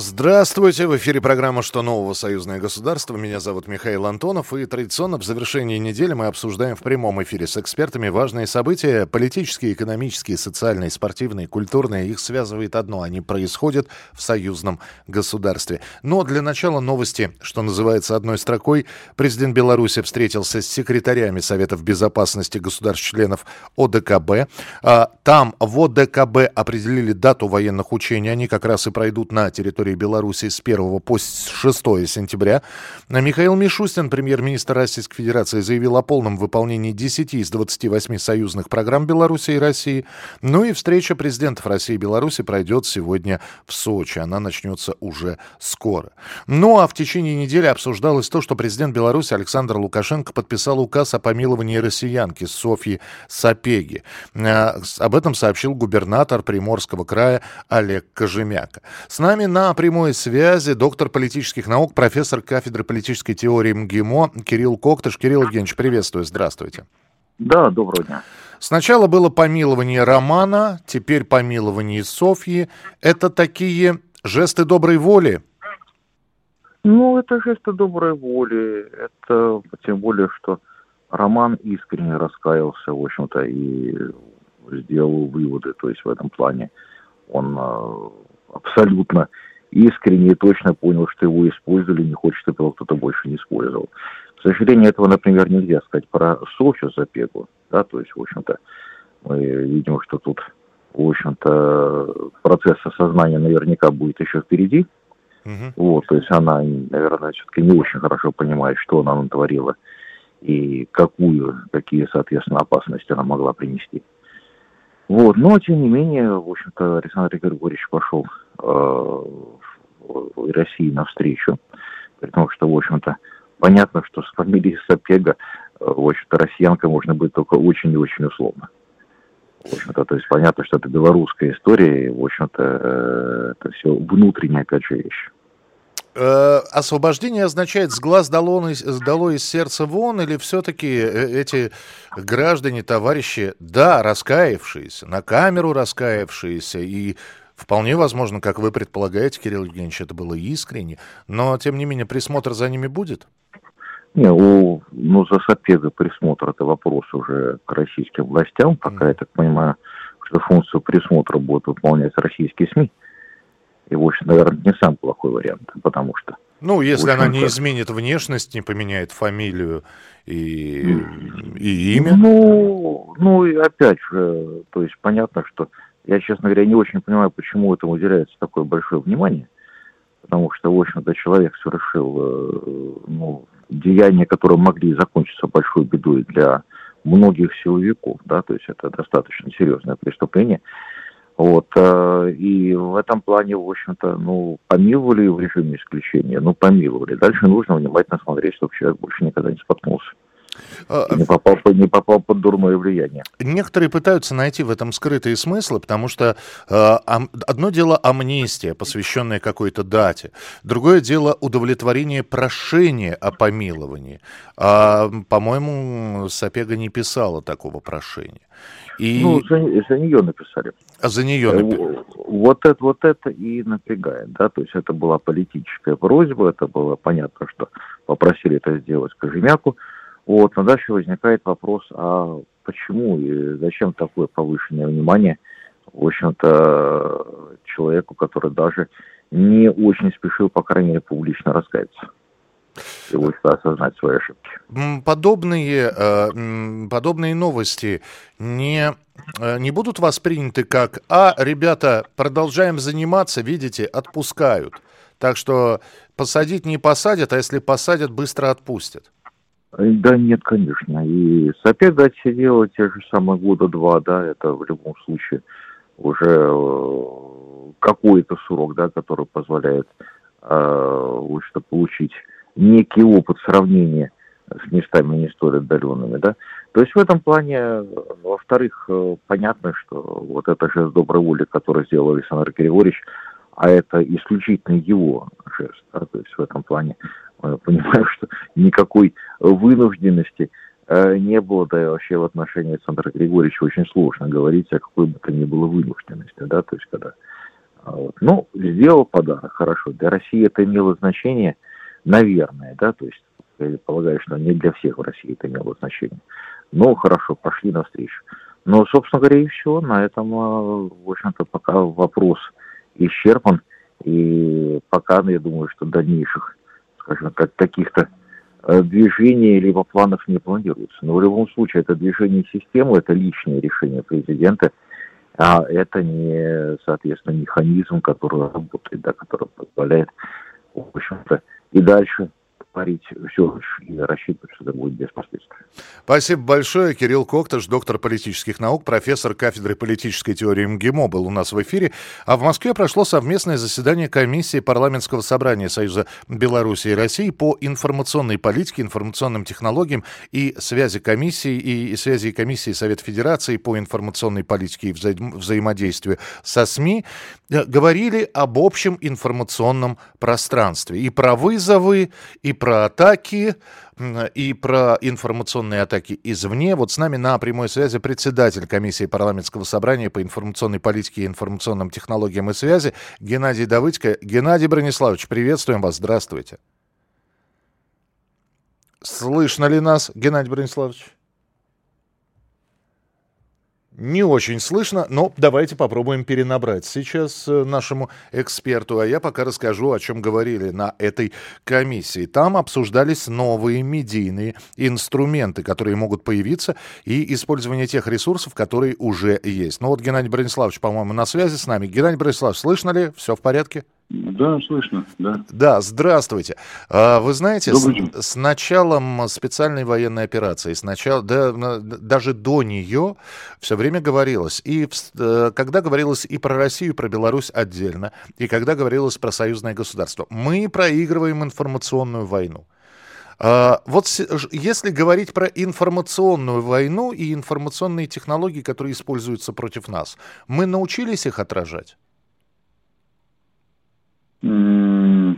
Здравствуйте, в эфире программа «Что нового? Союзное государство». Меня зовут Михаил Антонов, и традиционно в завершении недели мы обсуждаем в прямом эфире с экспертами важные события, политические, экономические, социальные, спортивные, культурные. Их связывает одно, они происходят в союзном государстве. Но для начала новости, что называется одной строкой. Президент Беларуси встретился с секретарями Советов Безопасности государств-членов ОДКБ. А, там в ОДКБ определили дату военных учений, они как раз и пройдут на территории территории Беларуси с 1 по 6 сентября. Михаил Мишустин, премьер-министр Российской Федерации, заявил о полном выполнении 10 из 28 союзных программ Беларуси и России. Ну и встреча президентов России и Беларуси пройдет сегодня в Сочи. Она начнется уже скоро. Ну а в течение недели обсуждалось то, что президент Беларуси Александр Лукашенко подписал указ о помиловании россиянки Софьи Сапеги. Э, об этом сообщил губернатор Приморского края Олег Кожемяка. С нами на прямой связи доктор политических наук, профессор кафедры политической теории МГИМО Кирилл Коктыш. Кирилл Евгеньевич, приветствую, здравствуйте. Да, доброго дня. Сначала было помилование Романа, теперь помилование Софьи. Это такие жесты доброй воли? Ну, это жесты доброй воли. Это тем более, что Роман искренне раскаялся, в общем-то, и сделал выводы. То есть в этом плане он э, абсолютно искренне и точно понял, что его использовали, не хочет, чтобы его кто-то больше не использовал. К сожалению, этого, например, нельзя сказать про Софью Запегу, да, то есть, в общем-то, мы видим, что тут, в общем-то, процесс осознания наверняка будет еще впереди, uh вот, то есть она, наверное, все-таки не очень хорошо понимает, что она натворила и какую, какие, соответственно, опасности она могла принести. Вот, но, тем не менее, в общем-то, Александр Григорьевич пошел э, России навстречу, при том, что, в общем-то, понятно, что с фамилией Сапега, э, в общем-то, россиянка можно быть только очень и очень условно. В общем-то, то есть понятно, что это белорусская история, и, в общем-то, э, это все внутренняя, опять же, вещь. Э, освобождение означает с глаз долой, долой из сердца вон, или все-таки эти граждане, товарищи, да, раскаявшиеся, на камеру раскаявшиеся и Вполне возможно, как вы предполагаете, Кирилл Евгеньевич, это было искренне, но, тем не менее, присмотр за ними будет? Не, у, ну, за Сапега присмотр – это вопрос уже к российским властям. Пока, mm. я так понимаю, что функцию присмотра будут выполнять российские СМИ. И, в общем, наверное, не самый плохой вариант, потому что... Ну, если она не изменит внешность, не поменяет фамилию и, и имя. Ну, ну, и опять же, то есть понятно, что я, честно говоря, не очень понимаю, почему этому уделяется такое большое внимание, потому что, в общем-то, человек совершил э, ну, деяния, которые могли закончиться большой бедой для многих силовиков, да, то есть это достаточно серьезное преступление. Вот, э, и в этом плане, в общем-то, ну, помиловали в режиме исключения, ну, помиловали. Дальше нужно внимательно смотреть, чтобы человек больше никогда не споткнулся. А, не попал, не попал под дурное влияние. Некоторые пытаются найти в этом скрытые смыслы, потому что э, одно дело амнистия, посвященная какой-то дате, другое дело удовлетворение прошения о помиловании. А, по-моему, Сапега не писала такого прошения. И... Ну, за, за нее написали. А за нее э, написали. Вот это, вот это и напрягает, да, то есть это была политическая просьба, это было понятно, что попросили это сделать Кожемяку, вот, но дальше возникает вопрос, а почему и зачем такое повышенное внимание, в общем-то, человеку, который даже не очень спешил, по крайней мере, публично раскаяться и лучше осознать свои ошибки. Подобные, э, подобные новости не, э, не будут восприняты как «А, ребята, продолжаем заниматься, видите, отпускают». Так что посадить не посадят, а если посадят, быстро отпустят. Да нет, конечно. И Сапега отсидела те же самые года два, да, это в любом случае уже э, какой-то срок, да, который позволяет э, что получить некий опыт сравнения с местами не столь отдаленными, да. То есть в этом плане, во-вторых, э, понятно, что вот это жест доброй воли, который сделал Александр Григорьевич, а это исключительно его жест, да, то есть в этом плане понимаю, что никакой вынужденности э, не было, да вообще в отношении Александра Григорьевича очень сложно говорить о какой бы то ни было вынужденности, да, то есть когда а, вот. Ну, сделал подарок, хорошо. Для России это имело значение, наверное, да, то есть я полагаю, что не для всех в России это имело значение. Но хорошо, пошли навстречу. Но, собственно говоря, и все. На этом, а, в общем-то, пока вопрос исчерпан. И пока, я думаю, что дальнейших, скажем так, каких-то э, движений либо планов не планируется. Но в любом случае это движение системы, это личное решение президента, а это не, соответственно, механизм, который работает, да, который позволяет, в общем-то, и дальше творить все и рассчитывать, что это будет без последствий. Спасибо большое. Кирилл Коктыш, доктор политических наук, профессор кафедры политической теории МГИМО был у нас в эфире. А в Москве прошло совместное заседание комиссии парламентского собрания Союза Беларуси и России по информационной политике, информационным технологиям и связи комиссии и связи комиссии Совета Федерации по информационной политике и вза взаимодействию со СМИ. Э, говорили об общем информационном пространстве. И про вызовы, и про атаки, и про информационные атаки извне. Вот с нами на прямой связи председатель комиссии парламентского собрания по информационной политике и информационным технологиям и связи Геннадий Давыдько. Геннадий Брониславович, приветствуем вас. Здравствуйте. Слышно ли нас, Геннадий Брониславович? Не очень слышно, но давайте попробуем перенабрать сейчас э, нашему эксперту. А я пока расскажу, о чем говорили на этой комиссии. Там обсуждались новые медийные инструменты, которые могут появиться, и использование тех ресурсов, которые уже есть. Ну вот Геннадий Брониславович, по-моему, на связи с нами. Геннадий Брониславович, слышно ли? Все в порядке? Да, слышно, да. Да, здравствуйте. А, вы знаете, с, с началом специальной военной операции, с начала, да, даже до нее все время говорилось, и э, когда говорилось и про Россию, и про Беларусь отдельно, и когда говорилось про союзное государство, мы проигрываем информационную войну. А, вот если говорить про информационную войну и информационные технологии, которые используются против нас, мы научились их отражать? Нам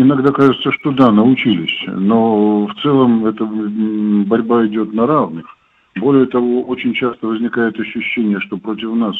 иногда кажется, что да, научились, но в целом эта борьба идет на равных. Более того, очень часто возникает ощущение, что против нас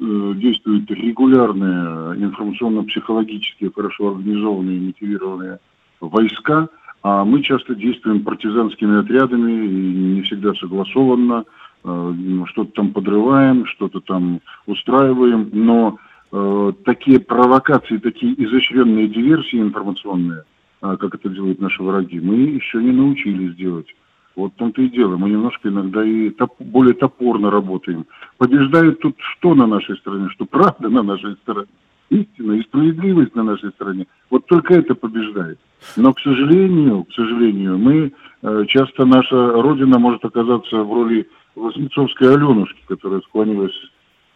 э, действуют регулярные информационно-психологические, хорошо организованные, мотивированные войска, а мы часто действуем партизанскими отрядами, и не всегда согласованно, э, что-то там подрываем, что-то там устраиваем, но Э, такие провокации, такие изощренные диверсии информационные, э, как это делают наши враги, мы еще не научились делать. Вот в том-то и дело. Мы немножко иногда и топ, более топорно работаем. Побеждает тут что на нашей стороне? Что правда на нашей стороне? Истина и справедливость на нашей стороне. Вот только это побеждает. Но, к сожалению, к сожалению, мы э, часто наша Родина может оказаться в роли Вознецовской Аленушки, которая склонилась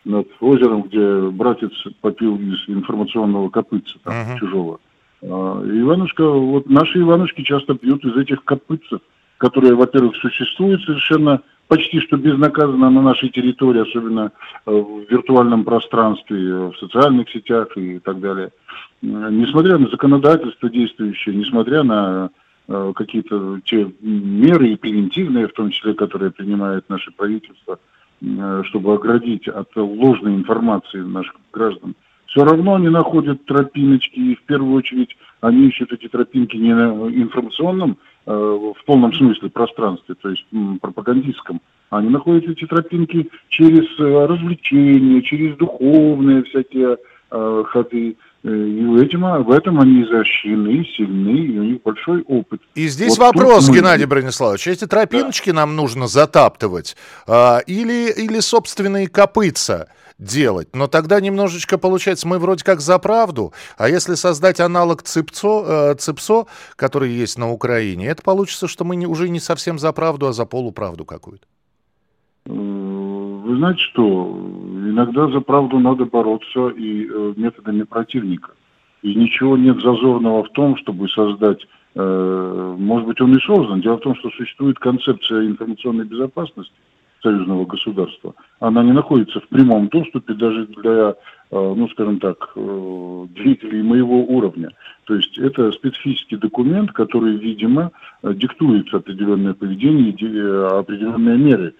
над озером, где братец попил из информационного копытца там, uh-huh. чужого. А, Иванушка, вот наши Иванушки часто пьют из этих копытцев, которые, во-первых, существуют совершенно почти что безнаказанно на нашей территории, особенно э, в виртуальном пространстве, э, в социальных сетях и так далее. Несмотря на законодательство действующее, несмотря на э, какие-то те меры, превентивные в том числе, которые принимает наше правительство – Э, чтобы оградить от ложной информации наших граждан, все равно они находят тропиночки, и в первую очередь они ищут эти тропинки не на информационном, э, в полном смысле пространстве, то есть пропагандистском, они находят эти тропинки через э, развлечения, через духовные всякие ходы, и в, этим, в этом они изощрены, сильны, и у них большой опыт. И здесь вот вопрос, мы... Геннадий Брониславович, эти тропиночки да. нам нужно затаптывать а, или, или собственные копытца делать? Но тогда немножечко получается, мы вроде как за правду, а если создать аналог ЦИПСО, э, ЦИПСО который есть на Украине, это получится, что мы не, уже не совсем за правду, а за полуправду какую-то. Вы знаете что, иногда за правду надо бороться и э, методами противника. И ничего нет зазорного в том, чтобы создать, э, может быть, он и создан. Дело в том, что существует концепция информационной безопасности, союзного государства. Она не находится в прямом доступе даже для, ну, скажем так, деятелей моего уровня. То есть это специфический документ, который, видимо, диктует определенное поведение, определенные меры,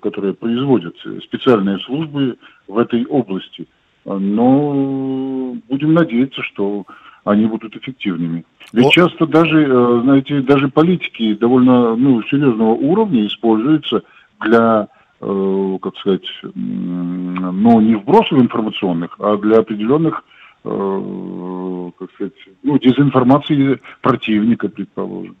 которые производят специальные службы в этой области. Но будем надеяться, что они будут эффективными. Ведь О... часто даже, э, знаете, даже политики довольно ну, серьезного уровня используются для, э, как сказать, ну, не вбросов информационных, а для определенных, э, как сказать, ну, дезинформации противника, предположим.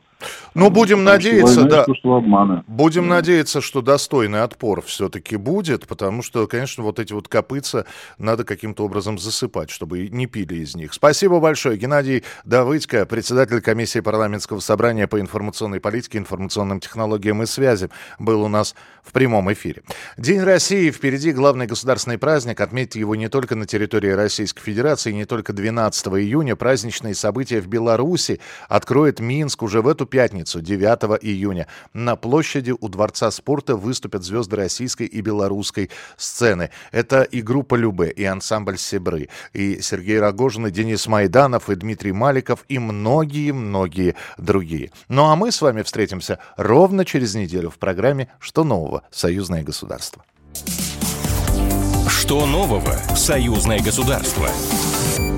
Ну, будем потому надеяться, да. Обмана. Будем надеяться, что достойный отпор все-таки будет, потому что, конечно, вот эти вот копытца надо каким-то образом засыпать, чтобы не пили из них. Спасибо большое. Геннадий Давыдько, председатель комиссии парламентского собрания по информационной политике, информационным технологиям и связям, был у нас в прямом эфире. День России впереди главный государственный праздник. Отметьте его не только на территории Российской Федерации, не только 12 июня. Праздничные события в Беларуси откроет Минск уже в эту пятницу, 9 июня. На площади у Дворца спорта выступят звезды российской и белорусской сцены. Это и группа Любе, и ансамбль Себры, и Сергей Рогожин, и Денис Майданов, и Дмитрий Маликов, и многие-многие другие. Ну а мы с вами встретимся ровно через неделю в программе «Что нового? Союзное государство». Что нового? Союзное государство.